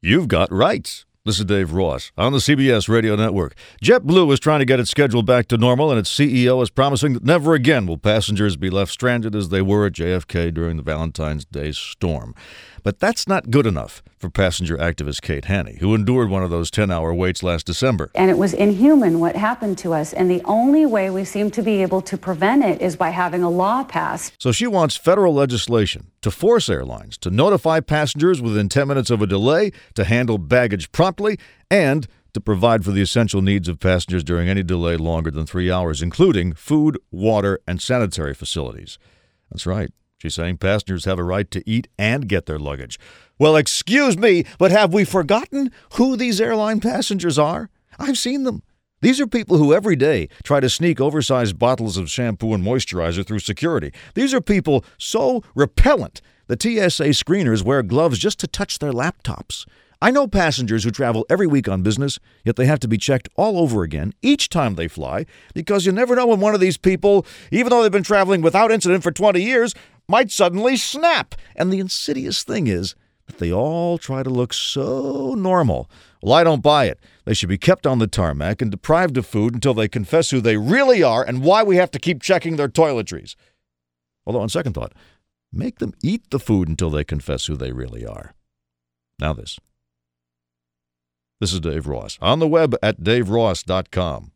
You've got rights. This is Dave Ross on the CBS Radio Network. JetBlue is trying to get its schedule back to normal, and its CEO is promising that never again will passengers be left stranded as they were at JFK during the Valentine's Day storm. But that's not good enough for passenger activist Kate Hanni, who endured one of those 10 hour waits last December. And it was inhuman what happened to us. And the only way we seem to be able to prevent it is by having a law passed. So she wants federal legislation to force airlines to notify passengers within 10 minutes of a delay, to handle baggage promptly, and to provide for the essential needs of passengers during any delay longer than three hours, including food, water, and sanitary facilities. That's right. She's saying passengers have a right to eat and get their luggage. Well, excuse me, but have we forgotten who these airline passengers are? I've seen them. These are people who every day try to sneak oversized bottles of shampoo and moisturizer through security. These are people so repellent the TSA screeners wear gloves just to touch their laptops. I know passengers who travel every week on business, yet they have to be checked all over again each time they fly because you never know when one of these people, even though they've been traveling without incident for 20 years, might suddenly snap. And the insidious thing is that they all try to look so normal. Well, I don't buy it. They should be kept on the tarmac and deprived of food until they confess who they really are and why we have to keep checking their toiletries. Although, on second thought, make them eat the food until they confess who they really are. Now, this. This is Dave Ross. On the web at daveross.com.